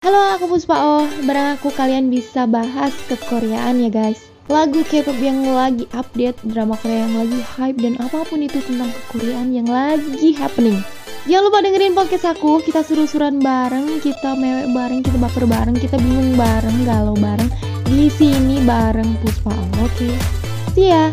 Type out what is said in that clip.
Halo, aku Puspa Oh. Barang aku kalian bisa bahas kekoreaan ya guys. Lagu K-pop yang lagi update, drama Korea yang lagi hype dan apa pun itu tentang kekoreaan yang lagi happening. Jangan lupa dengerin podcast aku, kita seru-seruan bareng, kita mewek bareng, kita baper bareng, kita bingung bareng, galau bareng di sini bareng Puspa Oh. Oke. See ya.